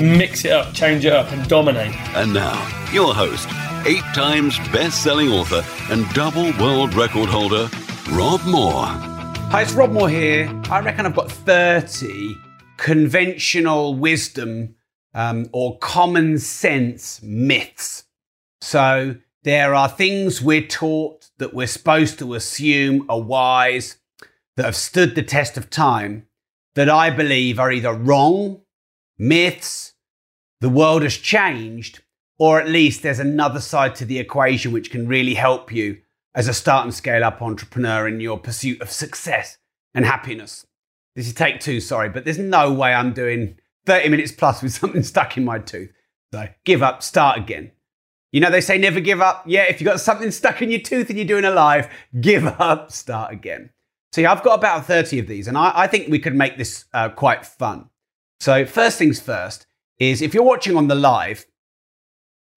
Mix it up, change it up, and dominate. And now, your host, eight times best selling author and double world record holder, Rob Moore. Hi, it's Rob Moore here. I reckon I've got 30 conventional wisdom um, or common sense myths. So there are things we're taught that we're supposed to assume are wise, that have stood the test of time, that I believe are either wrong, myths, the world has changed, or at least there's another side to the equation which can really help you as a start and scale up entrepreneur in your pursuit of success and happiness. This is take two, sorry, but there's no way I'm doing 30 minutes plus with something stuck in my tooth. So give up, start again. You know, they say never give up. Yeah, if you've got something stuck in your tooth and you're doing a live, give up, start again. Yeah, I've got about 30 of these, and I, I think we could make this uh, quite fun. So, first things first is if you're watching on the live,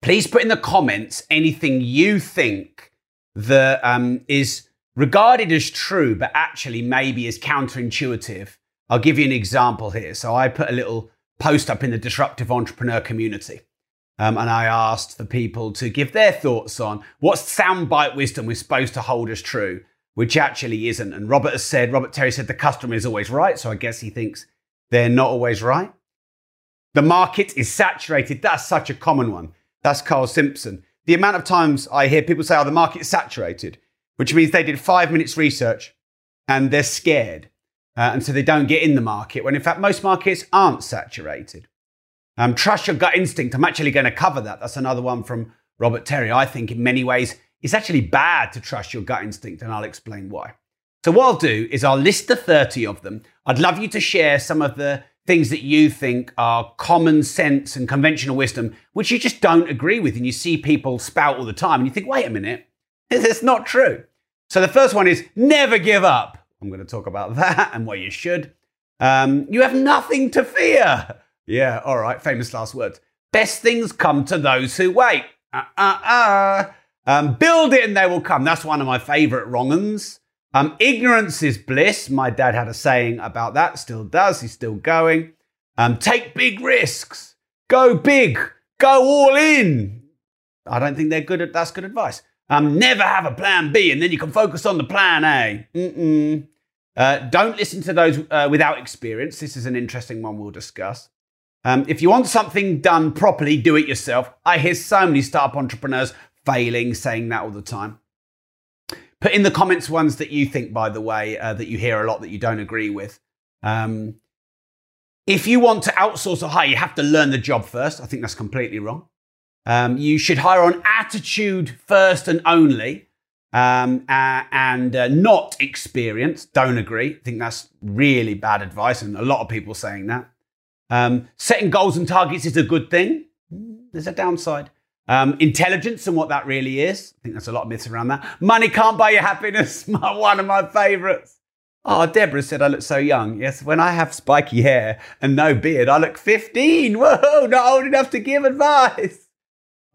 please put in the comments anything you think that um, is regarded as true, but actually maybe is counterintuitive. I'll give you an example here. So, I put a little post up in the disruptive entrepreneur community. Um, and I asked for people to give their thoughts on what soundbite wisdom we're supposed to hold as true, which actually isn't. And Robert has said, Robert Terry said the customer is always right. So I guess he thinks they're not always right. The market is saturated. That's such a common one. That's Carl Simpson. The amount of times I hear people say, oh, the market's saturated, which means they did five minutes research and they're scared. Uh, and so they don't get in the market, when in fact, most markets aren't saturated. Um, trust your gut instinct. I'm actually going to cover that. That's another one from Robert Terry. I think in many ways it's actually bad to trust your gut instinct, and I'll explain why. So, what I'll do is I'll list the 30 of them. I'd love you to share some of the things that you think are common sense and conventional wisdom, which you just don't agree with, and you see people spout all the time, and you think, wait a minute, it's not true. So, the first one is never give up. I'm going to talk about that and why you should. Um, you have nothing to fear. Yeah, all right, famous last words. Best things come to those who wait. Uh, uh, uh. Um, build it and they will come. That's one of my favorite wrong uns. Um, ignorance is bliss. My dad had a saying about that, still does. He's still going. Um, take big risks. Go big. Go all in. I don't think they're good at that's good advice. Um, never have a plan B and then you can focus on the plan A. Mm-mm. Uh, don't listen to those uh, without experience. This is an interesting one we'll discuss. Um, if you want something done properly, do it yourself. I hear so many startup entrepreneurs failing, saying that all the time. Put in the comments ones that you think, by the way, uh, that you hear a lot that you don't agree with. Um, if you want to outsource or hire, you have to learn the job first. I think that's completely wrong. Um, you should hire on attitude first and only, um, uh, and uh, not experience. Don't agree. I think that's really bad advice, and a lot of people saying that. Um, setting goals and targets is a good thing. There's a downside. Um, intelligence and what that really is. I think there's a lot of myths around that. Money can't buy you happiness. My, one of my favorites. Oh, Deborah said I look so young. Yes, when I have spiky hair and no beard, I look 15. Whoa, not old enough to give advice.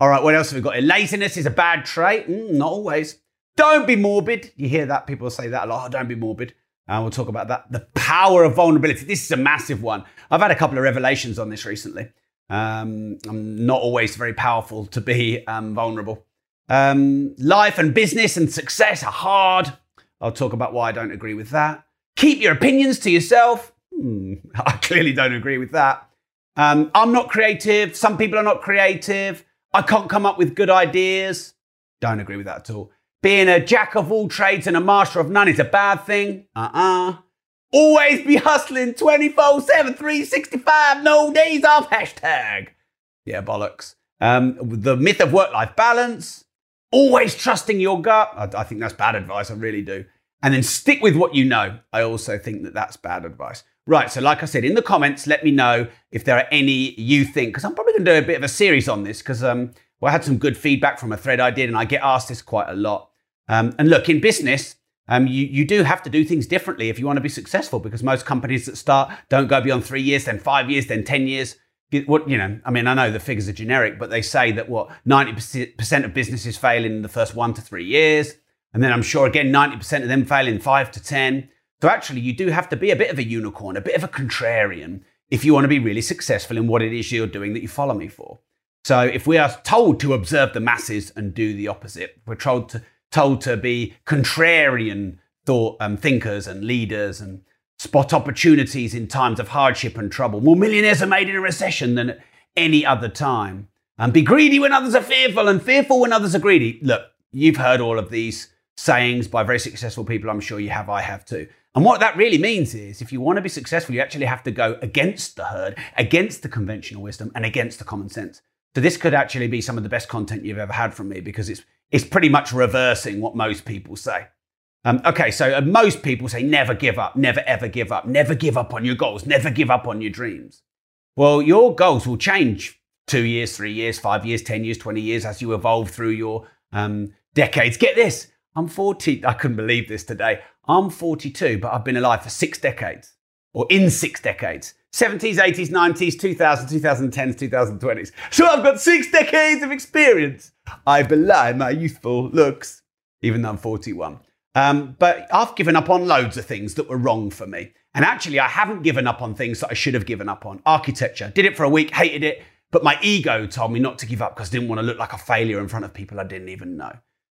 All right, what else have we got? Laziness is a bad trait. Mm, not always. Don't be morbid. You hear that? People say that a lot. Oh, don't be morbid. And we'll talk about that. The power of vulnerability. This is a massive one. I've had a couple of revelations on this recently. Um, I'm not always very powerful to be um, vulnerable. Um, life and business and success are hard. I'll talk about why I don't agree with that. Keep your opinions to yourself. Hmm, I clearly don't agree with that. Um, I'm not creative. Some people are not creative. I can't come up with good ideas. Don't agree with that at all. Being a jack of all trades and a master of none is a bad thing. Uh uh Always be hustling 24 7, 365, no days off. Hashtag. Yeah, bollocks. Um, the myth of work life balance. Always trusting your gut. I, I think that's bad advice. I really do. And then stick with what you know. I also think that that's bad advice. Right. So, like I said, in the comments, let me know if there are any you think, because I'm probably going to do a bit of a series on this because um, well, I had some good feedback from a thread I did, and I get asked this quite a lot. Um, and look, in business, um, you, you do have to do things differently if you want to be successful because most companies that start don't go beyond three years, then five years, then 10 years. What, you know, I mean, I know the figures are generic, but they say that what 90% of businesses fail in the first one to three years. And then I'm sure again, 90% of them fail in five to 10. So actually, you do have to be a bit of a unicorn, a bit of a contrarian if you want to be really successful in what it is you're doing that you follow me for. So if we are told to observe the masses and do the opposite, we're told to, told to be contrarian thought um, thinkers and leaders and spot opportunities in times of hardship and trouble. More millionaires are made in a recession than at any other time. And be greedy when others are fearful and fearful when others are greedy. Look, you've heard all of these sayings by very successful people. I'm sure you have, I have too. And what that really means is if you want to be successful, you actually have to go against the herd, against the conventional wisdom, and against the common sense. So this could actually be some of the best content you've ever had from me because it's it's pretty much reversing what most people say. Um, okay, so uh, most people say never give up, never ever give up, never give up on your goals, never give up on your dreams. Well, your goals will change two years, three years, five years, 10 years, 20 years as you evolve through your um, decades. Get this, I'm 40, I couldn't believe this today. I'm 42, but I've been alive for six decades, or in six decades 70s, 80s, 90s, 2000s, 2010s, 2020s. So I've got six decades of experience. I belie my youthful looks, even though I'm 41. Um, but I've given up on loads of things that were wrong for me. And actually, I haven't given up on things that I should have given up on. Architecture, did it for a week, hated it, but my ego told me not to give up because I didn't want to look like a failure in front of people I didn't even know.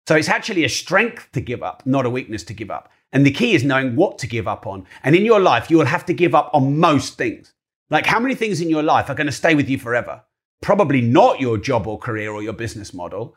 So it's actually a strength to give up, not a weakness to give up. And the key is knowing what to give up on. And in your life, you will have to give up on most things. Like, how many things in your life are going to stay with you forever? Probably not your job or career or your business model.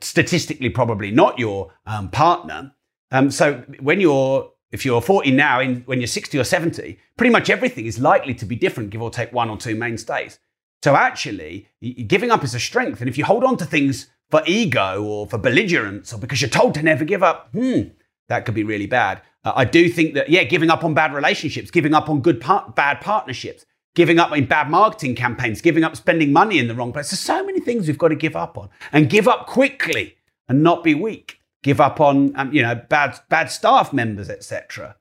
statistically, probably not your um, partner. Um, so when you're if you're 40 now, in, when you're 60 or 70, pretty much everything is likely to be different, give or take one or two mainstays. So actually, giving up is a strength. And if you hold on to things for ego or for belligerence or because you're told to never give up, hmm, that could be really bad. Uh, I do think that, yeah, giving up on bad relationships, giving up on good par- bad partnerships, giving up in bad marketing campaigns, giving up spending money in the wrong place. There's so many things we've got to give up on and give up quickly and not be weak. Give up on, um, you know, bad, bad staff members, etc.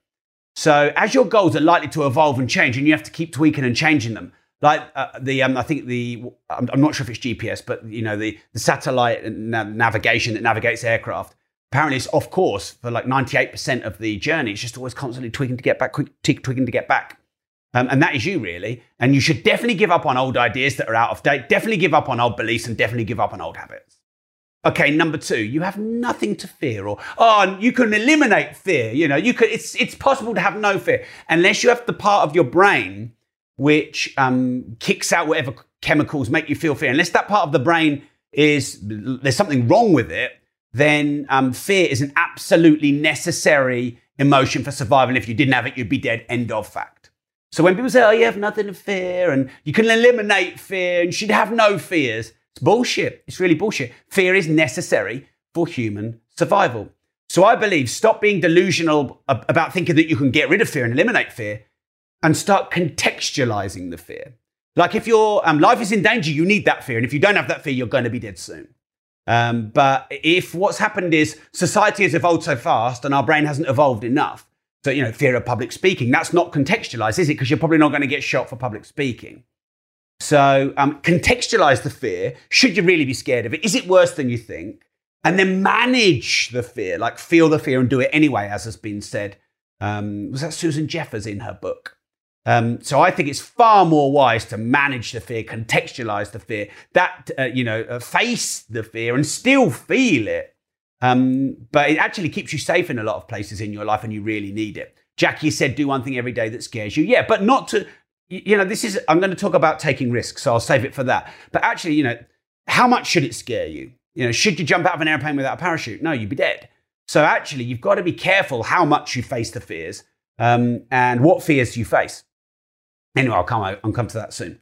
So as your goals are likely to evolve and change and you have to keep tweaking and changing them, like uh, the um, I think the I'm, I'm, not sure if it's GPS, but you know the the satellite na- navigation that navigates aircraft. Apparently, it's off course for like 98% of the journey. It's just always constantly tweaking to get back, quick, tweaking to get back. Um, and that is you, really. And you should definitely give up on old ideas that are out of date, definitely give up on old beliefs, and definitely give up on old habits. Okay, number two, you have nothing to fear, or oh, you can eliminate fear. You know, you could. It's it's possible to have no fear unless you have the part of your brain which um, kicks out whatever chemicals make you feel fear. Unless that part of the brain is there's something wrong with it, then um, fear is an absolutely necessary emotion for survival. If you didn't have it, you'd be dead. End of fact. So when people say, "Oh, you have nothing to fear," and you can eliminate fear, and you should have no fears, it's bullshit. It's really bullshit. Fear is necessary for human survival. So I believe stop being delusional about thinking that you can get rid of fear and eliminate fear and start contextualizing the fear. Like if your um, life is in danger, you need that fear. And if you don't have that fear, you're going to be dead soon. Um, but if what's happened is society has evolved so fast and our brain hasn't evolved enough, so, you know, fear of public speaking, that's not contextualized, is it? Because you're probably not going to get shot for public speaking. So um, contextualize the fear. Should you really be scared of it? Is it worse than you think? And then manage the fear, like feel the fear and do it anyway, as has been said. Um, was that Susan Jeffers in her book? Um, so I think it's far more wise to manage the fear, contextualize the fear, that uh, you know, uh, face the fear and still feel it. Um, but it actually keeps you safe in a lot of places in your life, and you really need it. Jackie said, "Do one thing every day that scares you." Yeah, but not to. You know, this is. I'm going to talk about taking risks, so I'll save it for that. But actually, you know, how much should it scare you? You know, should you jump out of an airplane without a parachute? No, you'd be dead. So actually, you've got to be careful how much you face the fears um, and what fears you face. Anyway, I'll come, I'll come to that soon.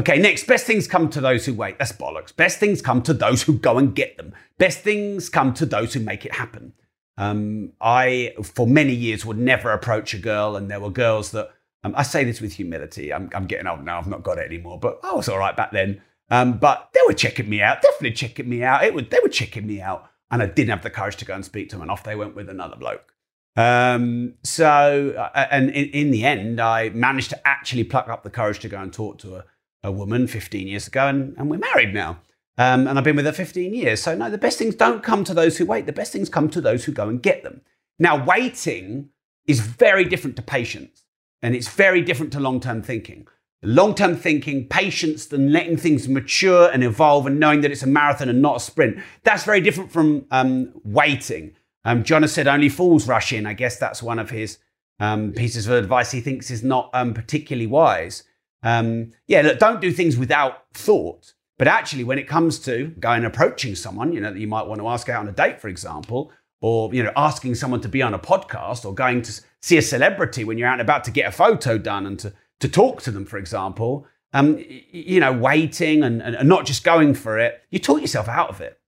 Okay, next, best things come to those who wait. That's bollocks. Best things come to those who go and get them. Best things come to those who make it happen. Um, I, for many years, would never approach a girl, and there were girls that Um, I say this with humility. I'm, I'm getting old now. I've not got it anymore, but I was all right back then. Um, but they were checking me out, definitely checking me out. It would, they were checking me out, and I didn't have the courage to go and speak to them, and off they went with another bloke. Um, so, uh, and in, in, the end, I managed to actually pluck up the courage to go and talk to a, a woman 15 years ago, and, and we're married now. Um, and I've been with her 15 years. So, no, the best things don't come to those who wait. The best things come to those who go and get them. Now, waiting is very different to patience, and it's very different to long term thinking long term thinking, patience, and letting things mature and evolve and knowing that it's a marathon and not a sprint. That's very different from um, waiting. Um, John has said only fools rush in. I guess that's one of his um, pieces of advice he thinks is not um, particularly wise. Um, yeah, look, don't do things without thought. But actually, when it comes to going approaching someone, you know, that you might want to ask out on a date, for example, or you know, asking someone to be on a podcast, or going to see a celebrity when you're out and about to get a photo done and to to talk to them, for example, um, you know, waiting and, and, not just going for it, you talk yourself out of it.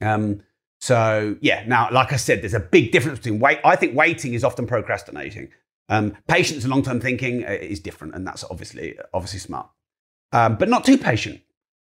Um, so yeah, now, like I said, there's a big difference between wait. I think waiting is often procrastinating. Um, patience and long-term thinking uh, is different, and that's obviously obviously smart, um, but not too patient.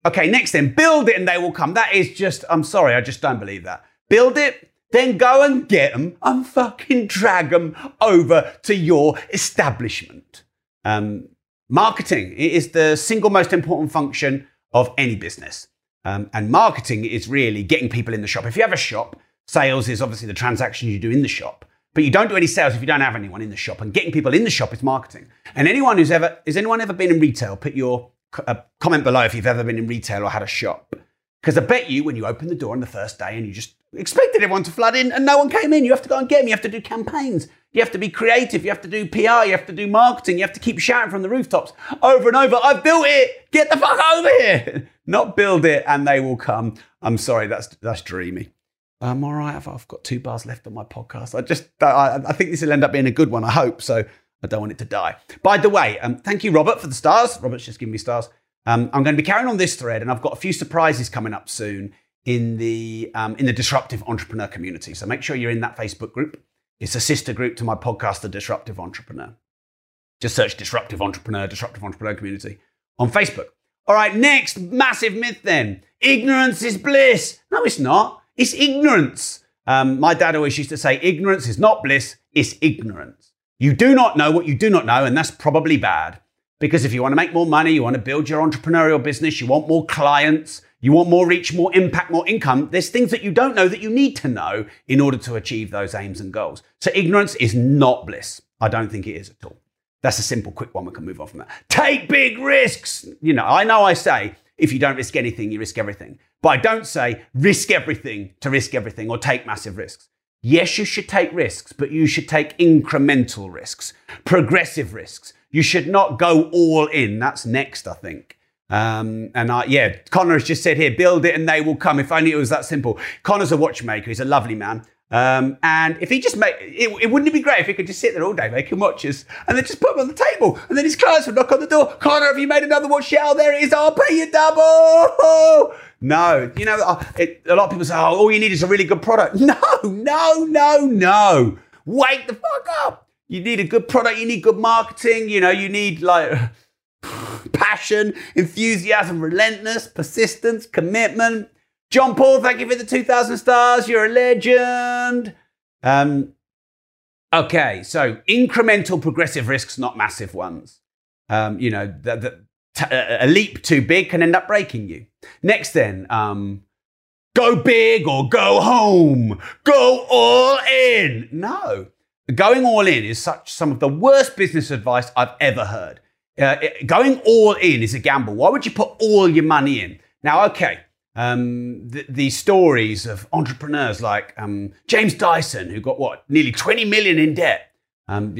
Okay, next then, build it and they will come. That is just, I'm sorry, I just don't believe that. Build it, then go and get them and fucking drag them over to your establishment. Um, marketing is the single most important function of any business. Um, and marketing is really getting people in the shop. If you have a shop, sales is obviously the transactions you do in the shop. But you don't do any sales if you don't have anyone in the shop. And getting people in the shop is marketing. And anyone who's ever, has anyone ever been in retail? Put your uh, comment below if you've ever been in retail or had a shop. Because I bet you when you open the door on the first day and you just expected everyone to flood in and no one came in, you have to go and get them. You have to do campaigns. You have to be creative. You have to do PR. You have to do marketing. You have to keep shouting from the rooftops over and over. I've built it. Get the fuck over here. Not build it and they will come. I'm sorry. That's, that's dreamy. I'm all right. I've, I've got two bars left on my podcast. I just, I, I think this will end up being a good one. I hope so. I don't want it to die. By the way, um, thank you, Robert, for the stars. Robert's just giving me stars. Um, I'm going to be carrying on this thread, and I've got a few surprises coming up soon in the um, in the disruptive entrepreneur community. So make sure you're in that Facebook group. It's a sister group to my podcast, The Disruptive Entrepreneur. Just search Disruptive Entrepreneur, Disruptive Entrepreneur Community on Facebook. All right, next massive myth then. Ignorance is bliss. No, it's not. It's ignorance. Um, my dad always used to say, ignorance is not bliss, it's ignorance. You do not know what you do not know, and that's probably bad. Because if you want to make more money, you want to build your entrepreneurial business, you want more clients, you want more reach, more impact, more income. There's things that you don't know that you need to know in order to achieve those aims and goals. So ignorance is not bliss. I don't think it is at all. That's a simple, quick one. We can move on from that. Take big risks. You know, I know I say if you don't risk anything, you risk everything. But I don't say risk everything to risk everything or take massive risks. Yes, you should take risks, but you should take incremental risks, progressive risks. You should not go all in. That's next, I think. Um, and I, yeah, Connor has just said here, build it and they will come. If only it was that simple. Connor's a watchmaker. He's a lovely man. Um, and if he just make it, it, wouldn't it be great if he could just sit there all day making watches and then just put them on the table and then his clients would knock on the door. Connor, have you made another watch? Yeah, there it is. I'll pay you double. No, you know, uh, it, a lot of people say, oh, all you need is a really good product. No, no, no, no. Wake the fuck up. You need a good product. You need good marketing. You know, you need like passion, enthusiasm, relentless, persistence, commitment. John Paul, thank you for the 2,000 stars. You're a legend. Um, okay, so incremental progressive risks, not massive ones. Um, you know, the, the, t- a leap too big can end up breaking you. Next, then, um, go big or go home. Go all in. No, going all in is such some of the worst business advice I've ever heard. Uh, going all in is a gamble. Why would you put all your money in? Now, okay, um, stories of entrepreneurs like um, James Dyson, who got what, nearly 20 million in debt. Um,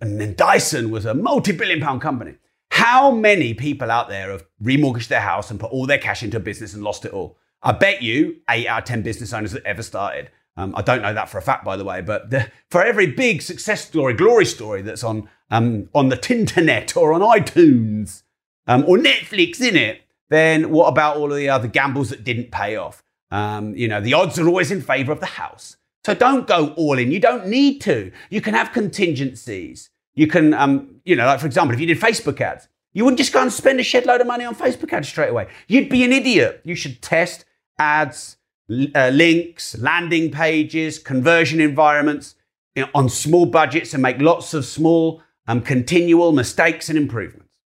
and then Dyson was a multi billion pound company. How many people out there have remortgaged their house and put all their cash into a business and lost it all? I bet you eight out of 10 business owners that ever started. Um, I don't know that for a fact, by the way, but the, for every big success story, glory story that's on um, on the Tinternet or on iTunes um, or Netflix in it, then what about all of the other gambles that didn't pay off? Um, you know, the odds are always in favor of the house. So don't go all in. You don't need to. You can have contingencies. You can, um, you know, like for example, if you did Facebook ads, you wouldn't just go and spend a shed load of money on Facebook ads straight away. You'd be an idiot. You should test ads, uh, links, landing pages, conversion environments you know, on small budgets and make lots of small, um, continual mistakes and improvements.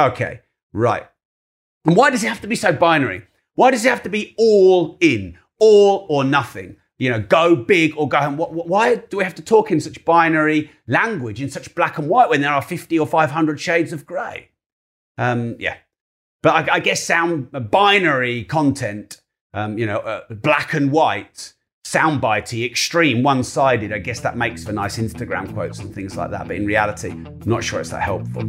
Okay, right. And why does it have to be so binary? Why does it have to be all in, all or nothing? You know, go big or go home. Why do we have to talk in such binary language, in such black and white, when there are 50 or 500 shades of grey? Um, yeah. But I, I, guess sound binary content, um, you know, uh, black and white, soundbitey, extreme, one sided, I guess that makes for nice Instagram quotes and things like that. But in reality, I'm not sure it's that helpful.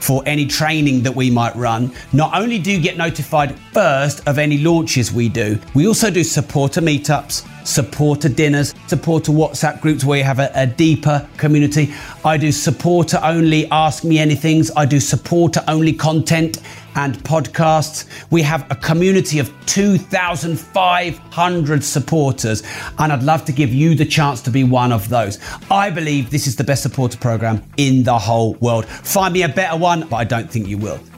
for any training that we might run. Not only do you get notified first of any launches we do, we also do supporter meetups, supporter dinners, supporter WhatsApp groups where you have a, a deeper community. I do supporter only Ask Me Anythings. I do supporter only content and podcasts. We have a community of 2,500 supporters, and I'd love to give you the chance to be one of those. I believe this is the best supporter program in the whole world. Find me a better one, but I don't think you will.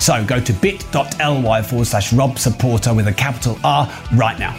So go to bit.ly forward slash Rob Supporter with a capital R right now.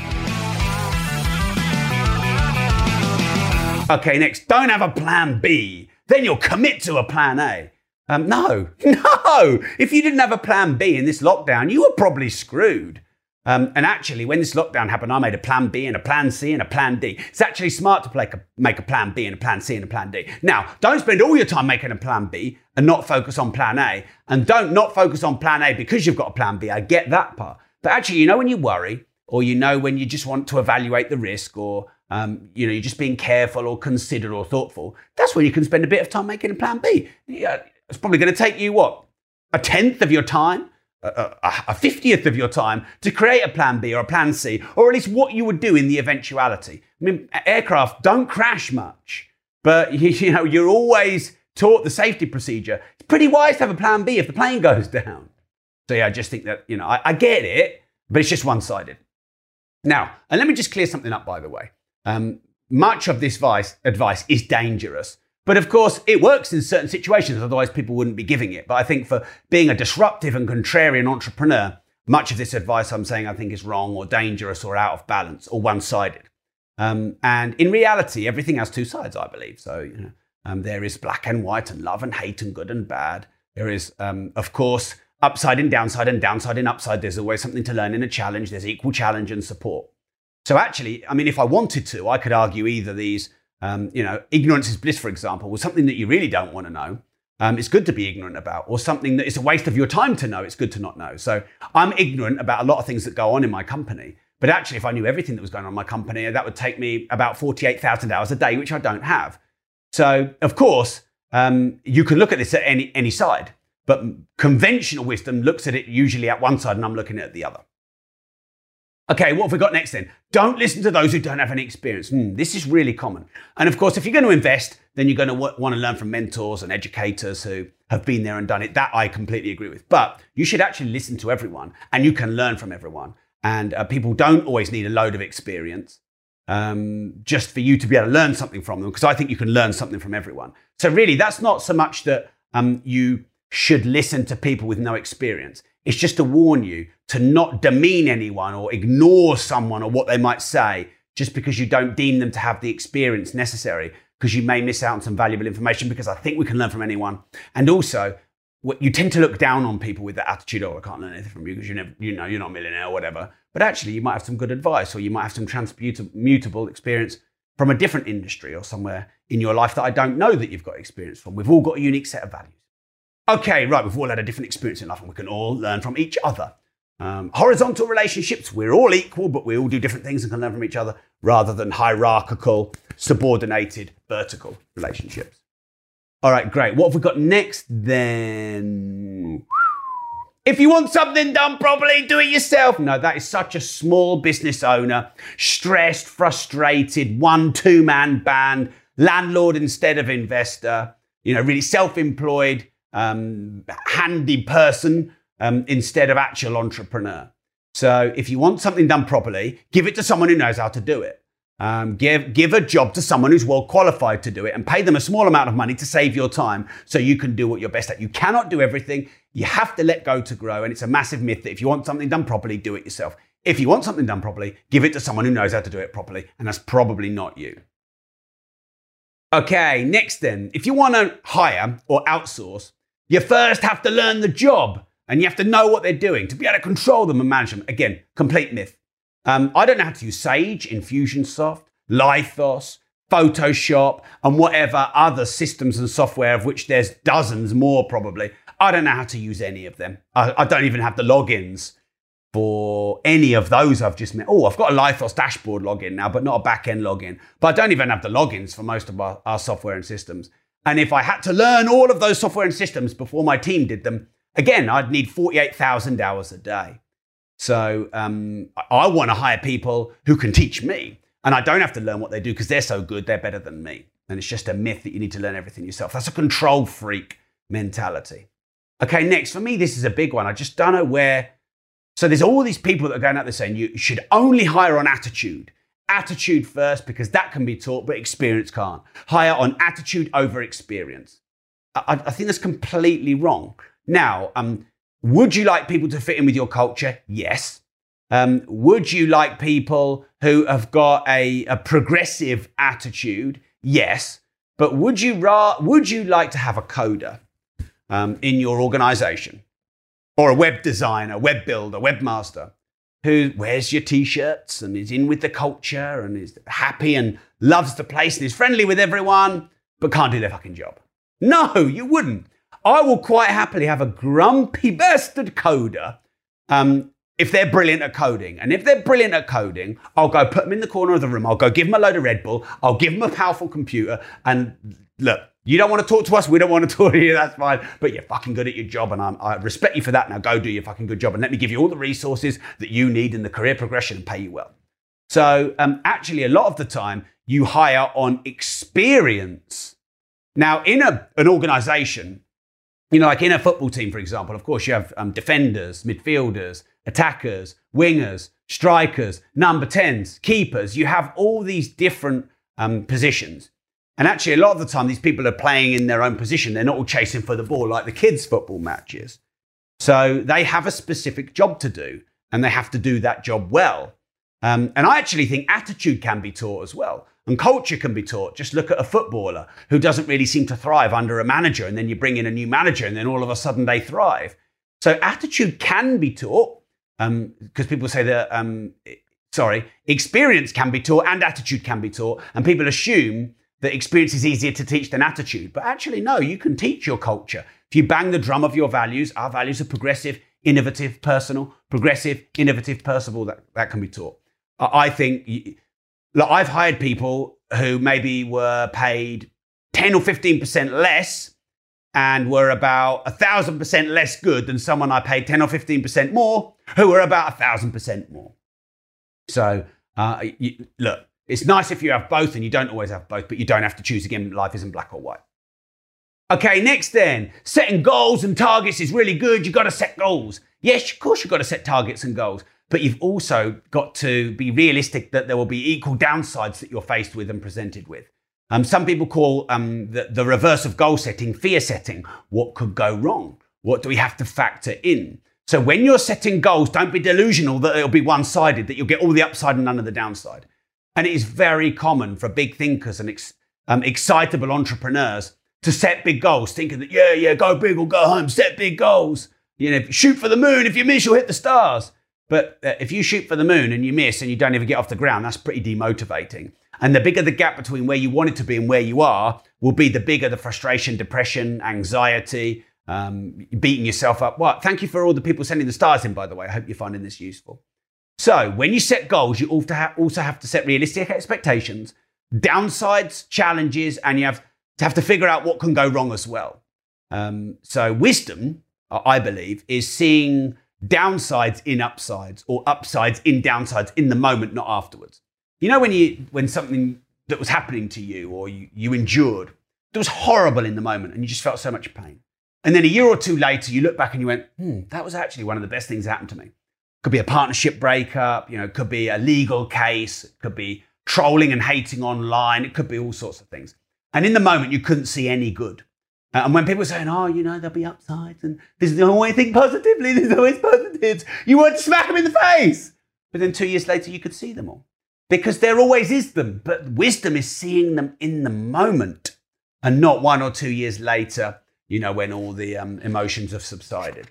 Okay, next, don't have a plan B. Then you'll commit to a plan A. Um, no, no. If you didn't have a plan B in this lockdown, you were probably screwed. Um, and actually, when this lockdown happened, I made a plan B and a plan C and a plan D. It's actually smart to make a plan B and a plan C and a plan D. Now, don't spend all your time making a plan B and not focus on plan A. And don't not focus on plan A because you've got a plan B. I get that part. But actually, you know, when you worry, or you know, when you just want to evaluate the risk, or um, you know, you're just being careful or considerate or thoughtful, that's when you can spend a bit of time making a plan B. Yeah, it's probably going to take you what a tenth of your time, a, a, 50th of your time to create a plan B or a plan C, or at least what you would do in the eventuality. I mean, aircraft don't crash much, but you, you know, you're always taught the safety procedure. It's pretty wise to have a plan B if the plane goes down. So yeah, I just think that, you know, I, I get it, but it's just one sided. Now, and let me just clear something up, by the way. Um, much of this vice, advice is dangerous. But of course, it works in certain situations, otherwise, people wouldn't be giving it. But I think for being a disruptive and contrarian entrepreneur, much of this advice I'm saying I think is wrong or dangerous or out of balance or one sided. Um, and in reality, everything has two sides, I believe. So, you know, um, there is black and white and love and hate and good and bad. There is, um, of course, upside and downside and downside and upside. There's always something to learn in a challenge. There's equal challenge and support. So actually, I mean, if I wanted to, I could argue either these, um, you know, ignorance is bliss, for example, was something that you really don't want to know. Um, it's good to be ignorant about, or something that it's a waste of your time to know. It's good to not know. So I'm ignorant about a lot of things that go on in my company. But actually, if I knew everything that was going on in my company, that would take me about 48,000 hours a day, which I don't have. So, of course, um, you can look at this at any, any side, but conventional wisdom looks at it usually at one side, and I'm looking at the other. Okay, what have we got next then? Don't listen to those who don't have any experience. Hmm, this is really common. And of course, if you're going to invest, then you're going to want to learn from mentors and educators who have been there and done it. That I completely agree with. But you should actually listen to everyone and you can learn from everyone. And uh, people don't always need a load of experience um, just for you to be able to learn something from them, because I think you can learn something from everyone. So, really, that's not so much that um, you should listen to people with no experience. It's just to warn you to not demean anyone or ignore someone or what they might say just because you don't deem them to have the experience necessary, because you may miss out on some valuable information because I think we can learn from anyone. And also, you tend to look down on people with that attitude. Oh, I can't learn anything from you because you never, you know, you're not a millionaire or whatever. But actually, you might have some good advice, or you might have some transmutable experience from a different industry or somewhere in your life that I don't know that you've got experience from. We've all got a unique set of values. Okay, right, we've all had a different experience in life and we can all learn from each other. Um, horizontal relationships, we're all equal, but we all do different things and can learn from each other rather than hierarchical, subordinated, vertical relationships. All right, great. What have we got next then? If you want something done properly, do it yourself. No, that is such a small business owner, stressed, frustrated, one two man band, landlord instead of investor, you know, really self employed, um, handy person um, instead of actual entrepreneur. So if you want something done properly, give it to someone who knows how to do it. Um, give, give a job to someone who's well qualified to do it and pay them a small amount of money to save your time so you can do what you're best at. You cannot do everything. You have to let go to grow. And it's a massive myth that if you want something done properly, do it yourself. If you want something done properly, give it to someone who knows how to do it properly. And that's probably not you. Okay, next then. If you want to hire or outsource, you first have to learn the job and you have to know what they're doing to be able to control them and manage them. Again, complete myth. Um, I don't know how to use Sage, Infusionsoft, Lithos, Photoshop, and whatever other systems and software, of which there's dozens more probably. I don't know how to use any of them. I, I don't even have the logins for any of those I've just met. Oh, I've got a Lithos dashboard login now, but not a back end login. But I don't even have the logins for most of our, our software and systems. And if I had to learn all of those software and systems before my team did them, again, I'd need 48,000 hours a day. So um, I want to hire people who can teach me. And I don't have to learn what they do because they're so good, they're better than me. And it's just a myth that you need to learn everything yourself. That's a control freak mentality. Okay, next, for me, this is a big one. I just don't know where. So there's all these people that are going out there saying you should only hire on attitude. Attitude first, because that can be taught, but experience can't. Hire on attitude over experience. I, I think that's completely wrong. Now, um, would you like people to fit in with your culture? Yes. Um, would you like people who have got a, a progressive attitude? Yes. But would you ra- would you like to have a coder um, in your organization or a web designer, web builder, webmaster who wears your t-shirts and is in with the culture and is happy and loves the place and is friendly with everyone but can't do their fucking job? No, you wouldn't. I will quite happily have a grumpy bastard coder um, if they're brilliant at coding. And if they're brilliant at coding, I'll go put them in the corner of the room. I'll go give them a load of Red Bull. I'll give them a powerful computer. And look, you don't want to talk to us. We don't want to talk to you. That's fine. But you're fucking good at your job. And I'm, I respect you for that. Now go do your fucking good job. And let me give you all the resources that you need in the career progression and pay you well. So um, actually, a lot of the time, you hire on experience. Now, in a, an organization, you know, like in a football team, for example, of course, you have um, defenders, midfielders, attackers, wingers, strikers, number 10s, keepers. You have all these different um, positions. And actually, a lot of the time, these people are playing in their own position. They're not all chasing for the ball like the kids' football matches. So they have a specific job to do, and they have to do that job well. Um, and I actually think attitude can be taught as well. And culture can be taught. Just look at a footballer who doesn't really seem to thrive under a manager, and then you bring in a new manager, and then all of a sudden they thrive. So attitude can be taught because um, people say that, um, sorry, experience can be taught and attitude can be taught. And people assume that experience is easier to teach than attitude. But actually, no, you can teach your culture. If you bang the drum of your values, our values are progressive, innovative, personal, progressive, innovative, personal, that, that can be taught. I think Look, I've hired people who maybe were paid 10 or 15% less and were about a thousand percent less good than someone I paid 10 or 15% more who were about a thousand percent more. So, uh, you, look, it's nice if you have both and you don't always have both, but you don't have to choose again. Life isn't black or white. Okay, next then, setting goals and targets is really good. You've got to set goals. Yes, of course, you've got to set targets and goals but you've also got to be realistic that there will be equal downsides that you're faced with and presented with. Um, some people call um, the, the reverse of goal setting fear setting. What could go wrong? What do we have to factor in? So when you're setting goals, don't be delusional that it'll be one sided, that you'll get all the upside and none of the downside. And it is very common for big thinkers and ex- um, excitable entrepreneurs to set big goals, thinking that, yeah, yeah, go big or go home, set big goals. You know, shoot for the moon. If you miss, you'll hit the stars. But uh, if you shoot for the moon and you miss and you don't even get off the ground, that's pretty demotivating. And the bigger the gap between where you wanted to be and where you are will be the bigger the frustration, depression, anxiety, um, beating yourself up. Well, thank you for all the people sending the stars in, by the way. I hope you're finding this useful. So, when you set goals, you also have to set realistic expectations, downsides, challenges, and you have to have to figure out what can go wrong as well. Um, so, wisdom, I believe, is seeing downsides in upsides or upsides in downsides in the moment, not afterwards. You know when you when something that was happening to you or you, you endured that was horrible in the moment and you just felt so much pain. And then a year or two later, you look back and you went, hmm, that was actually one of the best things that happened to me. Could be a partnership breakup, you know, could be a legal case, could be trolling and hating online, it could be all sorts of things. And in the moment, you couldn't see any good. Uh, and when people are saying, oh, you know, there'll be upsides and this is the only way to think positively, there's always positives, you want to smack them in the face. But then two years later, you could see them all because there always is them. But wisdom is seeing them in the moment and not one or two years later, you know, when all the um, emotions have subsided.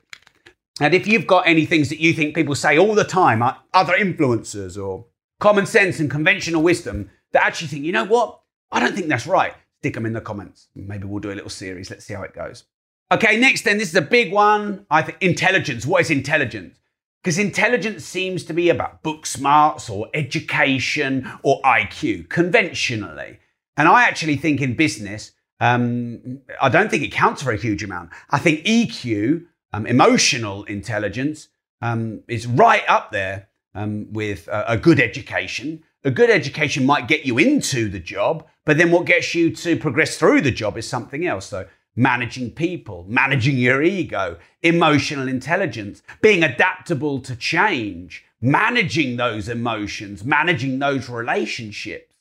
And if you've got any things that you think people say all the time, uh, other influencers or common sense and conventional wisdom, that actually think, you know what? I don't think that's right stick them in the comments. Maybe we'll do a little series. Let's see how it goes. Okay, next then, this is a big one. I think intelligence. What is intelligence? Because intelligence seems to be about book smarts or education or IQ conventionally. And I actually think in business, um, I don't think it counts for a huge amount. I think EQ, um, emotional intelligence, um, is right up there um, with a, a good education. A good education might get you into the job, but then what gets you to progress through the job is something else. So, managing people, managing your ego, emotional intelligence, being adaptable to change, managing those emotions, managing those relationships.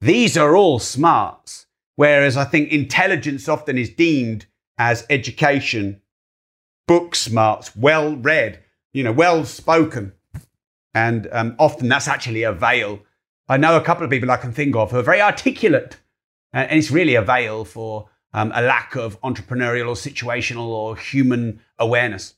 These are all smarts. Whereas I think intelligence often is deemed as education, book smarts, well read, you know, well spoken. And um, often that's actually a veil I know a couple of people I can think of who are very articulate, and it's really a veil for um, a lack of entrepreneurial or situational or human awareness.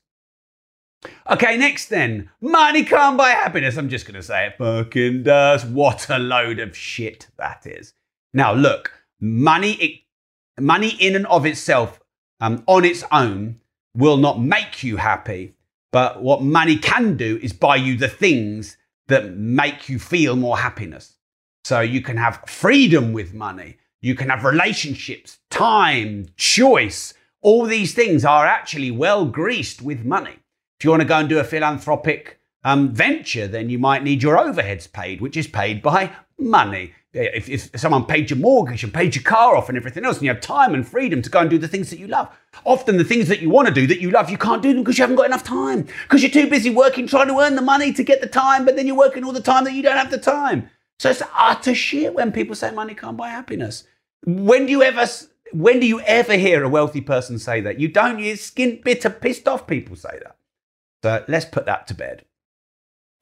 Okay, next then. Money can't buy happiness. I'm just going to say it fucking does. What a load of shit that is. Now, look, money, it, money in and of itself, um, on its own, will not make you happy. But what money can do is buy you the things that make you feel more happiness. So you can have freedom with money, you can have relationships, time, choice. All these things are actually well greased with money. If you want to go and do a philanthropic um, venture, then you might need your overheads paid, which is paid by money. If, if, someone paid your mortgage and paid your car off and everything else, and you have time and freedom to go and do the things that you love. Often the things that you want to do that you love, you can't do them because you haven't got enough time. Because you're too busy working, trying to earn the money to get the time, but then you're working all the time that you don't have the time. So it's utter shit when people say money can't buy happiness. When do you ever when do you ever hear a wealthy person say that? You don't, you skin bitter, pissed off people say that. So let's put that to bed.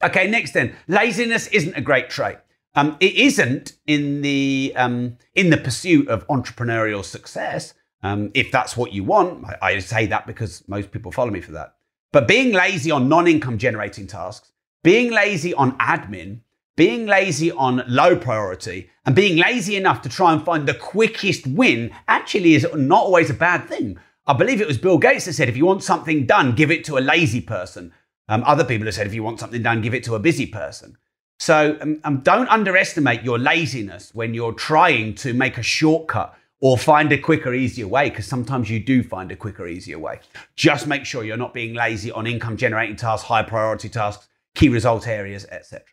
Okay, next then. Laziness isn't a great trait. Um, it isn't in the um, in the pursuit of entrepreneurial success. Um, if that's what you want, I, I say that because most people follow me for that. But being lazy on non-income generating tasks, being lazy on admin, being lazy on low priority, and being lazy enough to try and find the quickest win actually is not always a bad thing. I believe it was Bill Gates that said, if you want something done, give it to a lazy person. Um, other people have said, if you want something done, give it to a busy person. So um, um, don't underestimate your laziness when you're trying to make a shortcut or find a quicker, easier way, because sometimes you do find a quicker, easier way. Just make sure you're not being lazy on income generating tasks, high priority tasks, key result areas, etc.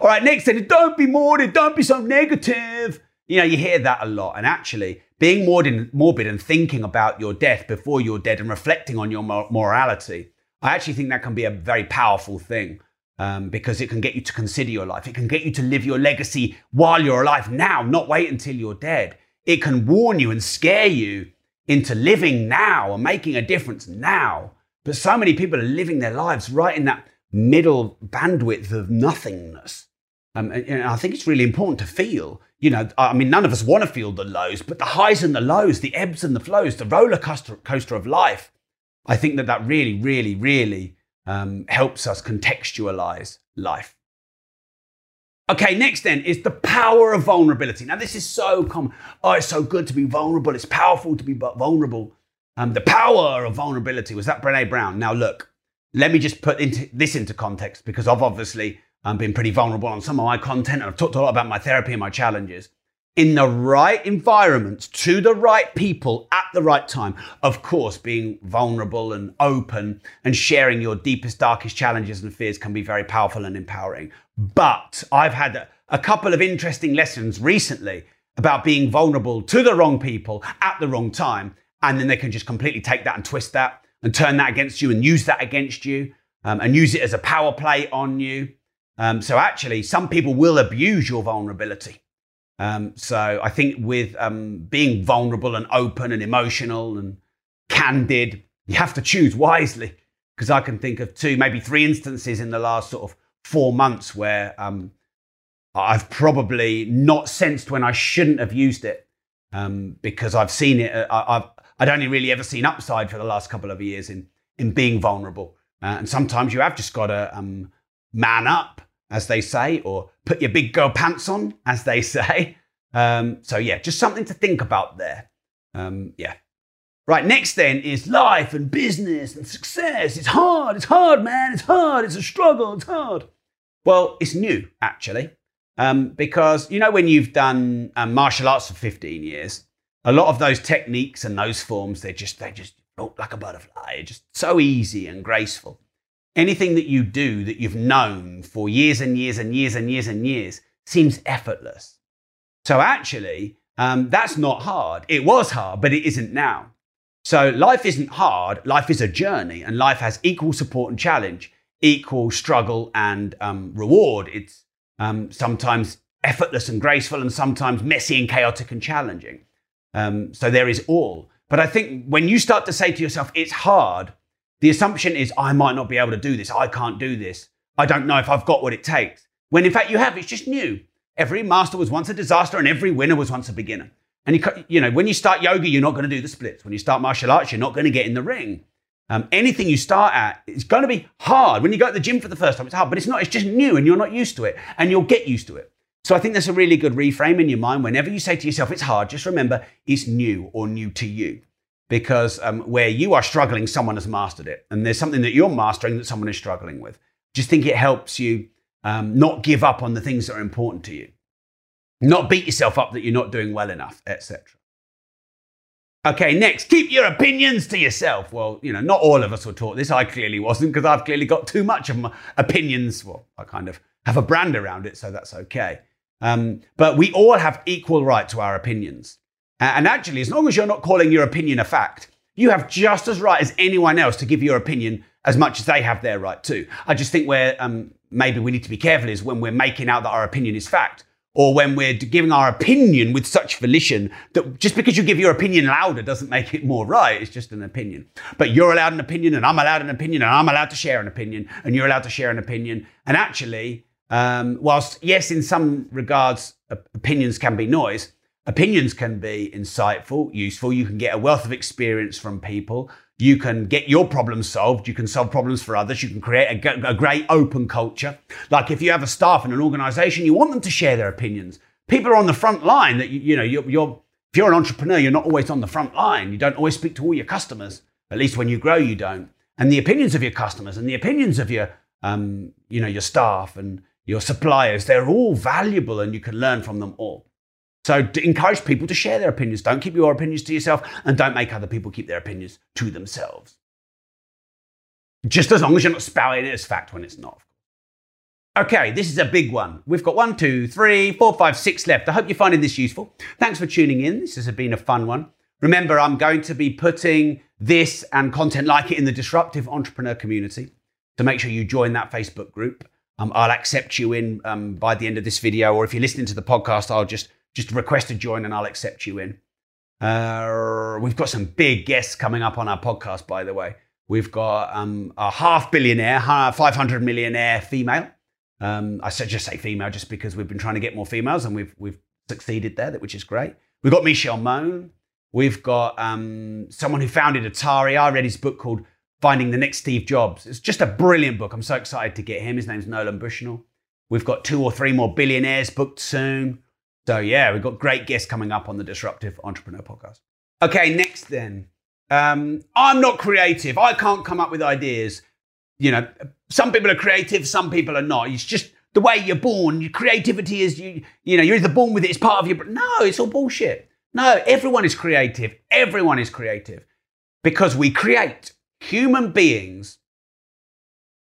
All right, next thing, don't be morbid, don't be so negative. You know, you hear that a lot. And actually, being morbid, morbid and thinking about your death before you're dead and reflecting on your morality, I actually think that can be a very powerful thing um, because it can get you to consider your life. It can get you to live your legacy while you're alive now, not wait until you're dead. It can warn you and scare you into living now and making a difference now. But so many people are living their lives right in that middle bandwidth of nothingness. Um, and, and I think it's really important to feel. You know, I mean, none of us want to feel the lows, but the highs and the lows, the ebbs and the flows, the roller coaster, coaster of life. I think that that really, really, really um, helps us contextualize life. Okay, next then is the power of vulnerability. Now, this is so common. Oh, it's so good to be vulnerable. It's powerful to be vulnerable. Um, the power of vulnerability was that Brene Brown. Now, look, let me just put into, this into context because I've obviously um, been pretty vulnerable on some of my content and I've talked a lot about my therapy and my challenges. In the right environment to the right people at the right time. Of course, being vulnerable and open and sharing your deepest, darkest challenges and fears can be very powerful and empowering. But I've had a, a couple of interesting lessons recently about being vulnerable to the wrong people at the wrong time. And then they can just completely take that and twist that and turn that against you and use that against you um, and use it as a power play on you. Um, so actually, some people will abuse your vulnerability. Um, so I think with um, being vulnerable and open and emotional and candid, you have to choose wisely. Because I can think of two, maybe three instances in the last sort of four months where um, I've probably not sensed when I shouldn't have used it um, because I've seen it. Uh, I, have I'd only really ever seen upside for the last couple of years in in being vulnerable. Uh, and sometimes you have just got to um, man up, as they say, or put your big girl pants on, as they say. Um, so yeah, just something to think about there. Um, yeah. Right, next then is life and business and success. It's hard, it's hard, man, it's hard, it's a struggle, it's hard. Well, it's new, actually, um, because you know when you've done um, martial arts for 15 years, a lot of those techniques and those forms, they just, they just look like a butterfly. It's just so easy and graceful. Anything that you do that you've known for years and years and years and years and years seems effortless. So actually, um, that's not hard. It was hard, but it isn't now. So life isn't hard. Life is a journey, and life has equal support and challenge, equal struggle and um, reward. It's um, sometimes effortless and graceful, and sometimes messy and chaotic and challenging. Um, so there is all. But I think when you start to say to yourself, it's hard, the assumption is, I might not be able to do this. I can't do this. I don't know if I've got what it takes. When in fact you have, it's just new. Every master was once a disaster and every winner was once a beginner. And you, you know, when you start yoga, you're not going to do the splits. When you start martial arts, you're not going to get in the ring. Um, anything you start at, it's going to be hard. When you go to the gym for the first time, it's hard, but it's not. It's just new and you're not used to it and you'll get used to it. So I think that's a really good reframe in your mind. Whenever you say to yourself, it's hard, just remember it's new or new to you. Because um, where you are struggling, someone has mastered it. And there's something that you're mastering that someone is struggling with. Just think it helps you um, not give up on the things that are important to you not beat yourself up that you're not doing well enough, etc. Okay, next, keep your opinions to yourself. Well, you know, not all of us were taught this. I clearly wasn't because I've clearly got too much of my opinions. Well, I kind of have a brand around it, so that's okay. Um, but we all have equal right to our opinions. And actually, as long as you're not calling your opinion a fact, you have just as right as anyone else to give your opinion as much as they have their right to. I just think where um, maybe we need to be careful is when we're making out that our opinion is fact or when we're giving our opinion with such volition that just because you give your opinion louder doesn't make it more right. It's just an opinion. But you're allowed an opinion, and I'm allowed an opinion, and I'm allowed to share an opinion, and you're allowed to share an opinion. And actually, um, whilst, yes, in some regards, opinions can be noise, opinions can be insightful, useful. You can get a wealth of experience from people. You can get your problems solved. You can solve problems for others. You can create a, a great open culture. Like if you have a staff in an organization, you want them to share their opinions. People are on the front line that, you, you know, you're, you're, if you're an entrepreneur, you're not always on the front line. You don't always speak to all your customers. At least when you grow, you don't. And the opinions of your customers and the opinions of your, um, you know, your staff and your suppliers, they're all valuable and you can learn from them all. So encourage people to share their opinions. Don't keep your opinions to yourself and don't make other people keep their opinions to themselves. Just as long as you're not spouting it as fact when it's not. Okay, this is a big one. We've got one, two, three, four, five, six left. I hope you're finding this useful. Thanks for tuning in. This has been a fun one. Remember, I'm going to be putting this and content like it in the disruptive entrepreneur community. So make sure you join that Facebook group. Um, I'll accept you in um, by the end of this video, or if you're listening to the podcast, I'll just just request to join and I'll accept you in. Uh, we've got some big guests coming up on our podcast, by the way. We've got um, a half billionaire, 500 millionaire female. Um, I just say female just because we've been trying to get more females and we've we've succeeded there, which is great. We've got Michelle Mone. We've got um, someone who founded Atari. I read his book called Finding the Next Steve Jobs. It's just a brilliant book. I'm so excited to get him. His name's Nolan Bushnell. We've got two or three more billionaires booked soon. So yeah, we've got great guests coming up on the Disruptive Entrepreneur Podcast. Okay, next then. Um, I'm not creative. I can't come up with ideas. You know, some people are creative, some people are not. It's just the way you're born. Your creativity is you. You know, you're either born with it. It's part of your. No, it's all bullshit. No, everyone is creative. Everyone is creative because we create. Human beings,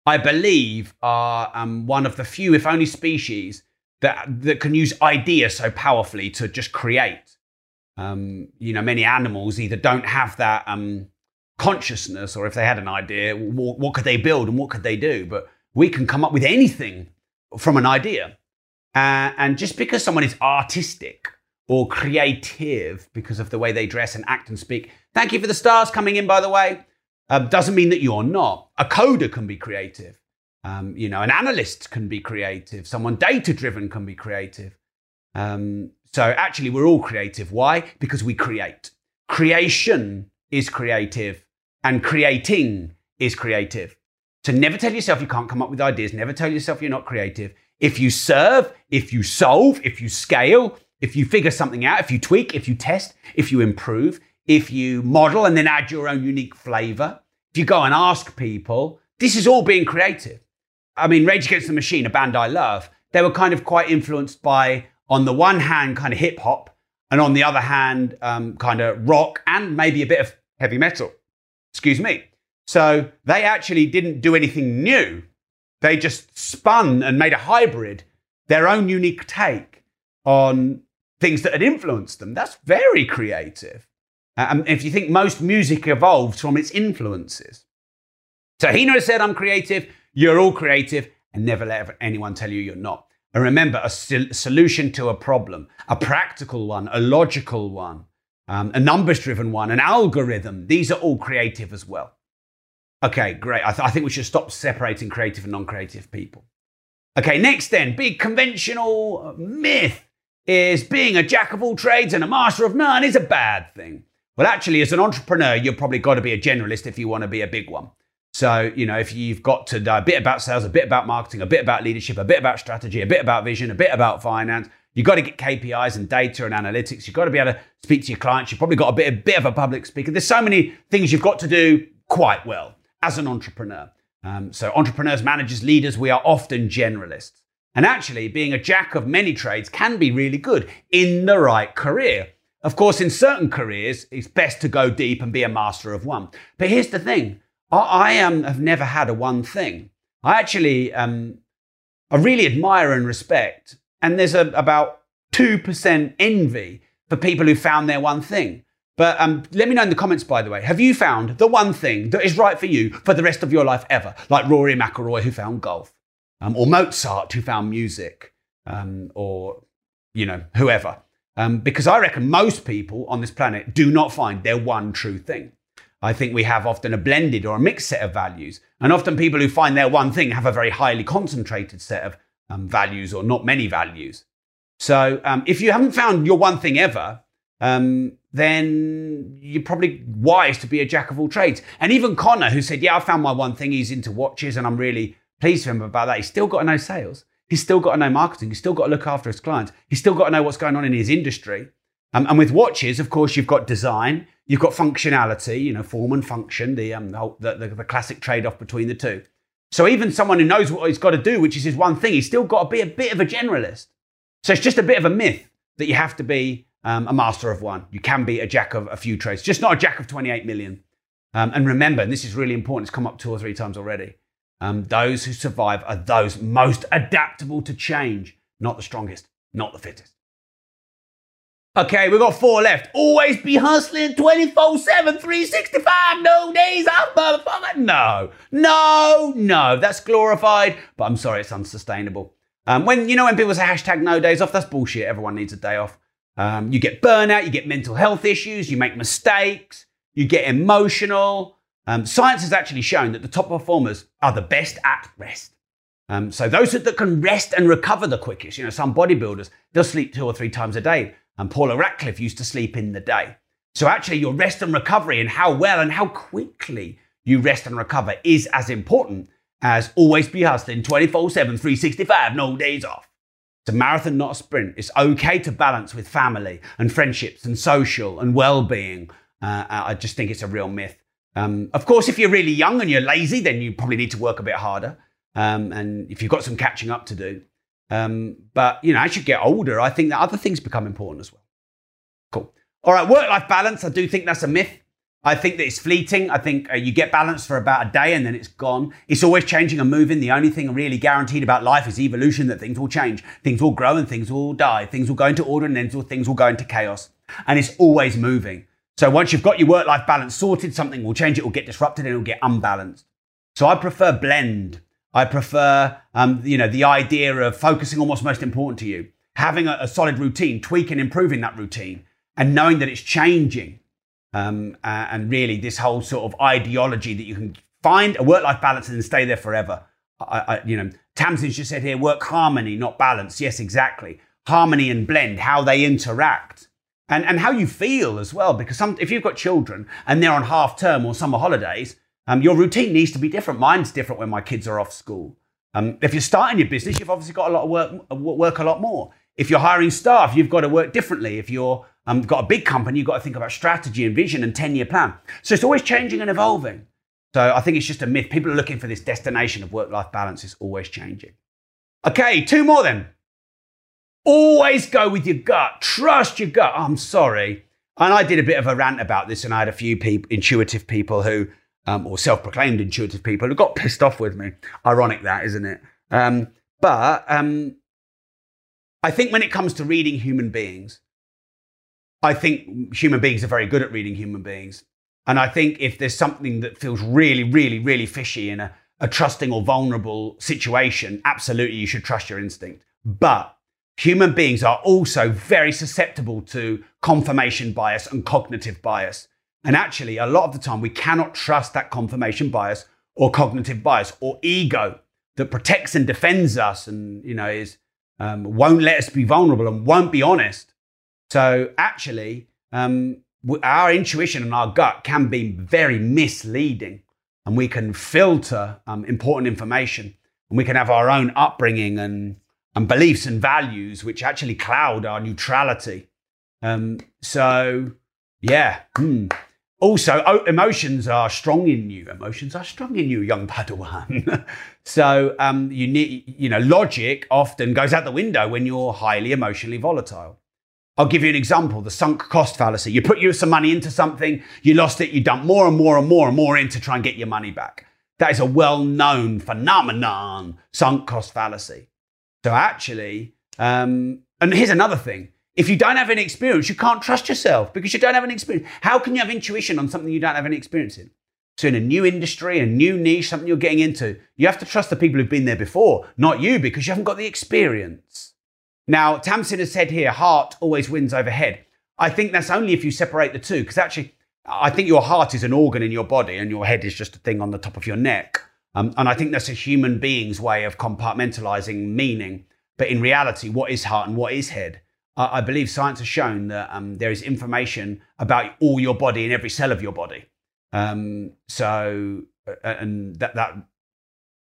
I believe, are um, one of the few, if only, species that that can use ideas so powerfully to just create. Um, you know, many animals either don't have that um, consciousness, or if they had an idea, what, what, could they build and what could they do? But we can come up with anything from an idea. Uh, and just because someone is artistic or creative because of the way they dress and act and speak, thank you for the stars coming in, by the way, uh, doesn't mean that you're not. A coder can be creative. Um, you know, an analyst can be creative. Someone data driven can be creative. Um, so actually, we're all creative. Why? Because we create. Creation is creative, and creating is creative. So never tell yourself you can't come up with ideas. Never tell yourself you're not creative. If you serve, if you solve, if you scale, if you figure something out, if you tweak, if you test, if you improve, if you model and then add your own unique flavor, if you go and ask people, this is all being creative. I mean, Rage Against the Machine, a band I love, they were kind of quite influenced by on the one hand, kind of hip hop, and on the other hand, um, kind of rock and maybe a bit of heavy metal. Excuse me. So they actually didn't do anything new. They just spun and made a hybrid, their own unique take on things that had influenced them. That's very creative. Um, if you think most music evolves from its influences. So Hina said, I'm creative, you're all creative, and never let anyone tell you you're not. And remember, a solution to a problem, a practical one, a logical one, um, a numbers driven one, an algorithm, these are all creative as well. Okay, great. I, th- I think we should stop separating creative and non creative people. Okay, next then, big conventional myth is being a jack of all trades and a master of none is a bad thing. Well, actually, as an entrepreneur, you've probably got to be a generalist if you want to be a big one. So, you know, if you've got to know a bit about sales, a bit about marketing, a bit about leadership, a bit about strategy, a bit about vision, a bit about finance, you've got to get KPIs and data and analytics. You've got to be able to speak to your clients. You've probably got a bit, a bit of a public speaker. There's so many things you've got to do quite well as an entrepreneur. Um, so, entrepreneurs, managers, leaders, we are often generalists. And actually, being a jack of many trades can be really good in the right career. Of course, in certain careers, it's best to go deep and be a master of one. But here's the thing I, have never had a one thing. I actually, um, I really admire and respect, and there's a, about 2% envy for people who found their one thing. But um, let me know in the comments, by the way, have you found the one thing that is right for you for the rest of your life ever? Like Rory McIlroy, who found golf, um, or Mozart, who found music, um, or, you know, whoever. Um, because I reckon most people on this planet do not find their one true thing. I think we have often a blended or a mixed set of values. And often people who find their one thing have a very highly concentrated set of um, values or not many values. So um, if you haven't found your one thing ever, um, then you're probably wise to be a jack of all trades. And even Connor, who said, Yeah, I found my one thing, he's into watches and I'm really pleased for him about that. He's still got to know sales. He's still got to know marketing. He's still got to look after his clients. He's still got to know what's going on in his industry. Um, and with watches, of course, you've got design, you've got functionality, you know, form and function, the, um, the, the, the classic trade off between the two. So even someone who knows what he's got to do, which is his one thing, he's still got to be a bit of a generalist. So it's just a bit of a myth that you have to be um, a master of one. You can be a jack of a few trades, just not a jack of 28 million. Um, and remember, and this is really important, it's come up two or three times already. Um, those who survive are those most adaptable to change, not the strongest, not the fittest. Okay, we've got four left. Always be hustling 24 7, 365, no days off, motherfucker. No, no, no. That's glorified, but I'm sorry, it's unsustainable. Um, when you know when people say hashtag no days off, that's bullshit. Everyone needs a day off. Um, you get burnout, you get mental health issues, you make mistakes, you get emotional. Um, science has actually shown that the top performers are the best at rest. Um, so those that can rest and recover the quickest, you know, some bodybuilders, they'll sleep two or three times a day. And Paula Radcliffe used to sleep in the day. So actually your rest and recovery and how well and how quickly you rest and recover is as important as always be hustling 24 7, 365, no days off. It's a marathon, not a sprint. It's okay to balance with family and friendships and social and well being. Uh, I just think it's a real myth. Um, of course, if you're really young and you're lazy, then you probably need to work a bit harder. Um, and if you've got some catching up to do. Um, but, you know, as you get older, I think that other things become important as well. Cool. All right, work life balance. I do think that's a myth. I think that it's fleeting. I think uh, you get balance for about a day and then it's gone. It's always changing and moving. The only thing really guaranteed about life is evolution, that things will change. Things will grow and things will die. Things will go into order and then things will go into chaos. And it's always moving. So once you've got your work life balance sorted, something will change. It will get disrupted and it will get unbalanced. So I prefer blend. I prefer, um, you know, the idea of focusing on what's most important to you, having a, a solid routine, tweaking, improving that routine, and knowing that it's changing um, uh, and really, this whole sort of ideology that you can find a work-life balance and stay there forever. I, I, you know, Tamsin's just said here, work harmony, not balance. Yes, exactly. Harmony and blend, how they interact, and and how you feel as well. Because some, if you've got children and they're on half term or summer holidays, um, your routine needs to be different. Mine's different when my kids are off school. Um, if you're starting your business, you've obviously got a lot of work, work a lot more. If you're hiring staff, you've got to work differently. If you're um, got a big company, you've got to think about strategy and vision and 10 year plan. So it's always changing and evolving. So I think it's just a myth. People are looking for this destination of work life balance. It's always changing. Okay, two more then. Always go with your gut. Trust your gut. I'm sorry. And I did a bit of a rant about this, and I had a few people, intuitive people who, um, or self proclaimed intuitive people, who got pissed off with me. Ironic that, isn't it? Um, but um, I think when it comes to reading human beings, I think human beings are very good at reading human beings. And I think if there's something that feels really, really, really fishy in a, a trusting or vulnerable situation, absolutely you should trust your instinct. But human beings are also very susceptible to confirmation bias and cognitive bias. And actually, a lot of the time, we cannot trust that confirmation bias or cognitive bias or ego that protects and defends us and, you know, is, um, won't let us be vulnerable and won't be honest so actually, um, our intuition and our gut can be very misleading, and we can filter um, important information, and we can have our own upbringing and, and beliefs and values, which actually cloud our neutrality. Um, so, yeah. Hmm. Also, emotions are strong in you. Emotions are strong in you, young Padawan. so, um, you need, you know, logic often goes out the window when you're highly emotionally volatile. I'll give you an example the sunk cost fallacy. You put you some money into something, you lost it, you dump more and more and more and more in to try and get your money back. That is a well known phenomenon, sunk cost fallacy. So, actually, um, and here's another thing if you don't have any experience, you can't trust yourself because you don't have an experience. How can you have intuition on something you don't have any experience in? So, in a new industry, a new niche, something you're getting into, you have to trust the people who've been there before, not you because you haven't got the experience. Now, Tamsin has said here, heart always wins over head. I think that's only if you separate the two, because actually, I think your heart is an organ in your body and your head is just a thing on the top of your neck. Um, and I think that's a human being's way of compartmentalizing meaning. But in reality, what is heart and what is head? I, believe science has shown that um, there is information about all your body in every cell of your body. Um, so, uh, and that, that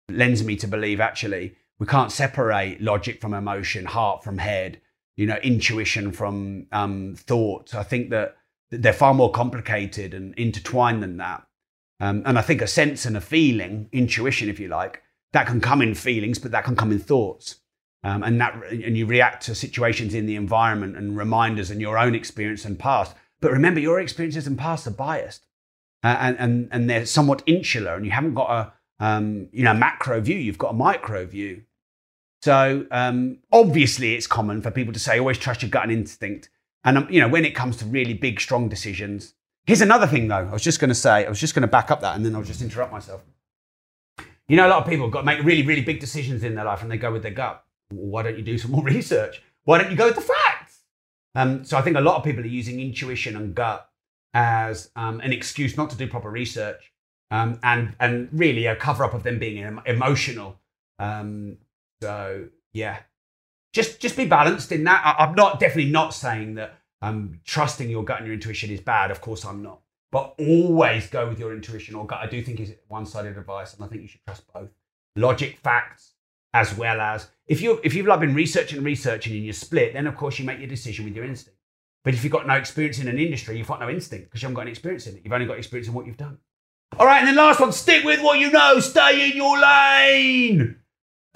lends me to believe actually we can't separate logic from emotion, heart from head, you know, intuition from um, thoughts. I think that they're far more complicated and intertwined than that. Um, and I think a sense and a feeling, intuition, if you like, that can come in feelings, but that can come in thoughts. Um, and that and you react to situations in the environment and reminders and your own experience and past. But remember, your experiences and past are biased, uh, and, and and they're somewhat insular, and you haven't got a um, you know macro view. You've got a micro view. So um, obviously, it's common for people to say, always trust your gut and instinct. And um, you know, when it comes to really big, strong decisions, here's another thing though. I was just going to say, I was just going to back up that, and then I'll just interrupt myself. You know, a lot of people got to make really, really big decisions in their life, and they go with their gut. Why don't you do some more research? Why don't you go with the facts? Um, so I think a lot of people are using intuition and gut as um, an excuse not to do proper research, um, and and really a cover up of them being emotional Um, so yeah, just just be balanced in that. I, I'm not definitely not saying that um, trusting your gut and your intuition is bad. Of course, I'm not. But always go with your intuition or gut. I do think is one-sided advice, and I think you should trust both logic, facts, as well as if you if you've like been researching and researching and you're split, then of course you make your decision with your instinct. But if you've got no experience in an industry, you've got no instinct because you haven't got any experience in it. You've only got experience in what you've done. All right, and then last one, stick with what you know, stay in your lane.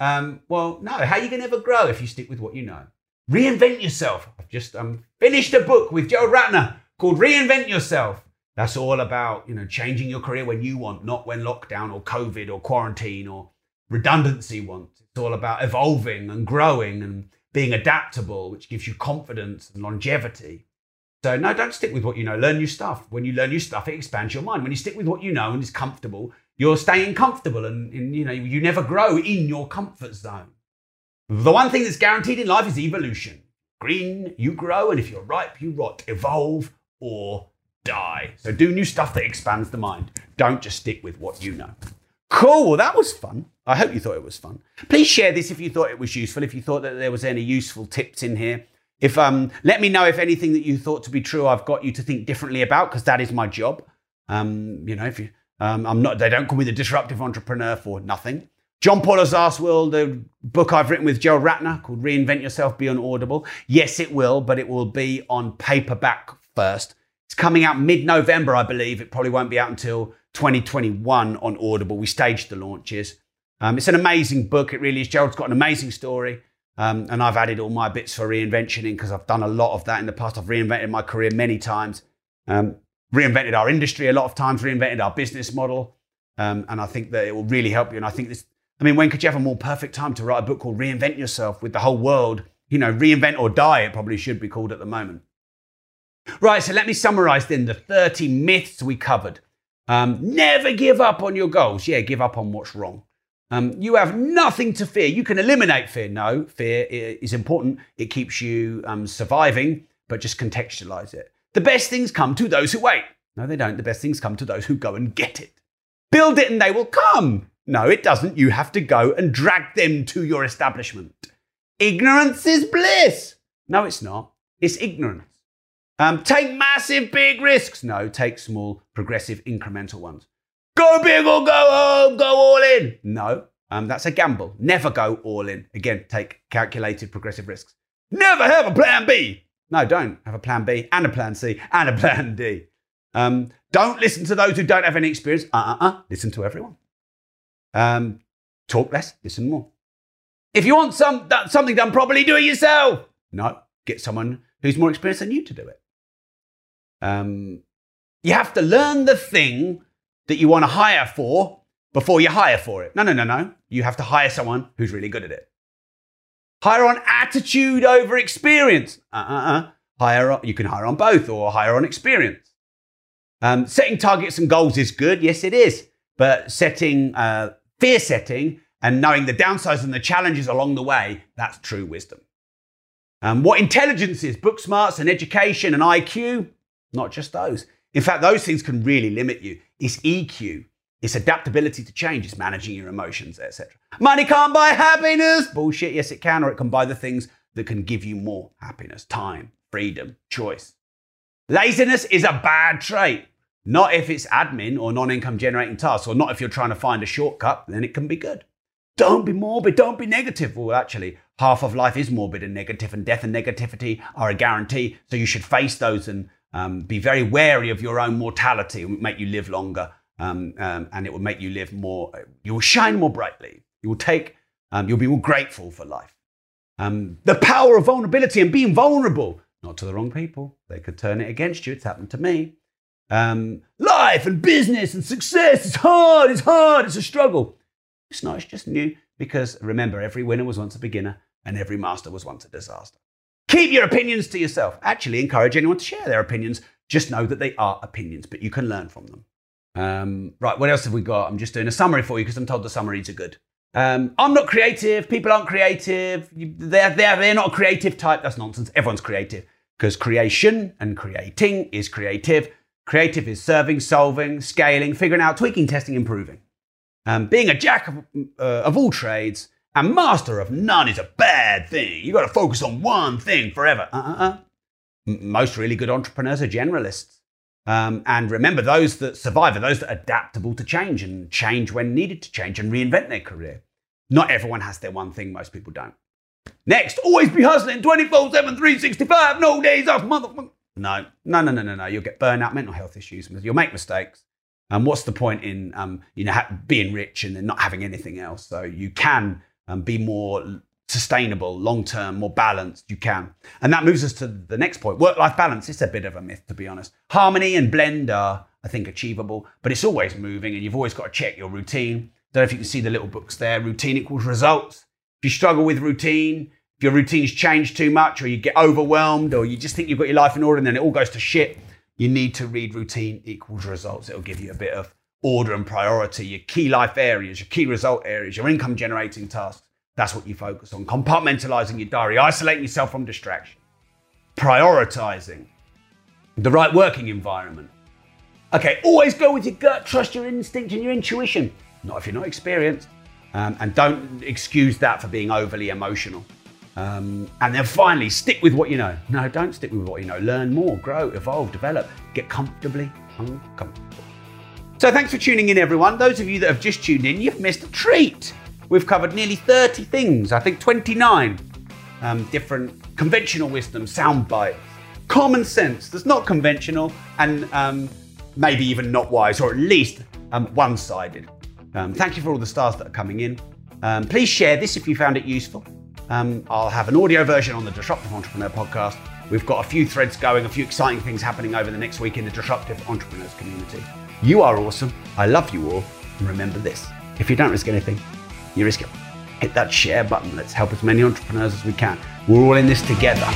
Um, well, no, how are you going to ever grow if you stick with what you know? Reinvent yourself. I've just um, finished a book with Joe Ratner called Reinvent Yourself. That's all about, you know, changing your career when you want, not when lockdown or COVID or quarantine or redundancy wants. It's all about evolving and growing and being adaptable, which gives you confidence and longevity. So no, don't stick with what you know. Learn new stuff. When you learn new stuff, it expands your mind. When you stick with what you know and is comfortable, you're staying comfortable and, and you know you never grow in your comfort zone. The one thing that's guaranteed in life is evolution. Green, you grow, and if you're ripe, you rot. Evolve or die. So do new stuff that expands the mind. Don't just stick with what you know. Cool. Well, that was fun. I hope you thought it was fun. Please share this if you thought it was useful. If you thought that there was any useful tips in here. If um, let me know if anything that you thought to be true, I've got you to think differently about because that is my job. Um, you know, if you, um, I'm not, they don't call me the disruptive entrepreneur for nothing. John Paul Will, the book I've written with Joe Ratner called Reinvent Yourself, be on Audible. Yes, it will, but it will be on paperback first. It's coming out mid-November, I believe. It probably won't be out until 2021 on Audible. We staged the launches. Um, it's an amazing book. It really is. Gerald's got an amazing story. Um, and I've added all my bits for reinvention in because I've done a lot of that in the past. I've reinvented my career many times, um, reinvented our industry a lot of times, reinvented our business model. Um, and I think that it will really help you. And I think this, I mean, when could you have a more perfect time to write a book called Reinvent Yourself with the whole world? You know, reinvent or die, it probably should be called at the moment. Right, so let me summarize then the 30 myths we covered. Um, never give up on your goals. Yeah, give up on what's wrong. Um, you have nothing to fear. You can eliminate fear. No, fear is important. It keeps you um, surviving, but just contextualize it. The best things come to those who wait. No, they don't. The best things come to those who go and get it. Build it and they will come. No, it doesn't. You have to go and drag them to your establishment. Ignorance is bliss. No, it's not. It's ignorance. Um, take massive, big risks. No, take small, progressive, incremental ones. Go big or go home, go all in. No, um, that's a gamble. Never go all in. Again, take calculated progressive risks. Never have a plan B. No, don't have a plan B and a plan C and a plan D. Um, don't listen to those who don't have any experience. Uh uh uh. Listen to everyone. Um, talk less, listen more. If you want some, something done properly, do it yourself. No, get someone who's more experienced than you to do it. Um, you have to learn the thing that you want to hire for before you hire for it. No, no, no, no. You have to hire someone who's really good at it. Hire on attitude over experience. Uh uh uh. Hire on, you can hire on both or hire on experience. Um, setting targets and goals is good. Yes, it is. But setting, uh, fear setting and knowing the downsides and the challenges along the way, that's true wisdom. Um, what intelligence is, book smarts and education and IQ, not just those. In fact, those things can really limit you. It's EQ, it's adaptability to change, it's managing your emotions, etc. Money can't buy happiness. Bullshit. Yes, it can, or it can buy the things that can give you more happiness time, freedom, choice. Laziness is a bad trait. Not if it's admin or non income generating tasks, or not if you're trying to find a shortcut, then it can be good. Don't be morbid, don't be negative. Well, actually, half of life is morbid and negative, and death and negativity are a guarantee. So you should face those and um, be very wary of your own mortality. It will make you live longer um, um, and it will make you live more. You will shine more brightly. You will take, um, you'll be more grateful for life. Um, the power of vulnerability and being vulnerable, not to the wrong people. They could turn it against you. It's happened to me. Um, life and business and success is hard, it's hard, it's a struggle. It's not, it's just new because remember, every winner was once a beginner and every master was once a disaster. Keep your opinions to yourself. Actually, encourage anyone to share their opinions. Just know that they are opinions, but you can learn from them. Um, right, what else have we got? I'm just doing a summary for you because I'm told the summaries are good. Um, I'm not creative. People aren't creative. They're, they're, they're not a creative type. That's nonsense. Everyone's creative because creation and creating is creative. Creative is serving, solving, scaling, figuring out, tweaking, testing, improving. Um, being a jack of, uh, of all trades and master of none is a bad thing. You've got to focus on one thing forever. Uh uh uh. Most really good entrepreneurs are generalists. Um, and remember, those that survive are those that are adaptable to change and change when needed to change and reinvent their career. Not everyone has their one thing, most people don't. Next, always be hustling 24 7, 365, no days off, motherfucker. No, no, no, no, no, no. You'll get burnout, mental health issues. You'll make mistakes. And what's the point in um, you know being rich and then not having anything else? So you can um, be more sustainable, long term, more balanced. You can, and that moves us to the next point: work life balance. It's a bit of a myth, to be honest. Harmony and blend are, I think, achievable, but it's always moving, and you've always got to check your routine. Don't know if you can see the little books there. Routine equals results. If you struggle with routine, if your routine's changed too much, or you get overwhelmed, or you just think you've got your life in order, and then it all goes to shit you need to read routine equals results. It'll give you a bit of order and priority, your key life areas, your key result areas, your income generating tasks. That's what you focus on. Compartmentalizing your diary, isolating yourself from distraction, prioritizing the right working environment. Okay, always go with your gut, trust your instinct and your intuition. Not if you're not experienced. Um, and don't excuse that for being overly emotional. Um, and then finally, stick with what you know. No, don't stick with what you know. Learn more, grow, evolve, develop, get comfortably uncomfortable. So, thanks for tuning in, everyone. Those of you that have just tuned in, you've missed a treat. We've covered nearly 30 things, I think 29 um, different conventional wisdom, sound bites, common sense that's not conventional and um, maybe even not wise, or at least um, one sided. Um, thank you for all the stars that are coming in. Um, please share this if you found it useful. Um, I'll have an audio version on the Disruptive Entrepreneur podcast. We've got a few threads going, a few exciting things happening over the next week in the Disruptive Entrepreneurs community. You are awesome. I love you all. And remember this if you don't risk anything, you risk it. Hit that share button. Let's help as many entrepreneurs as we can. We're all in this together.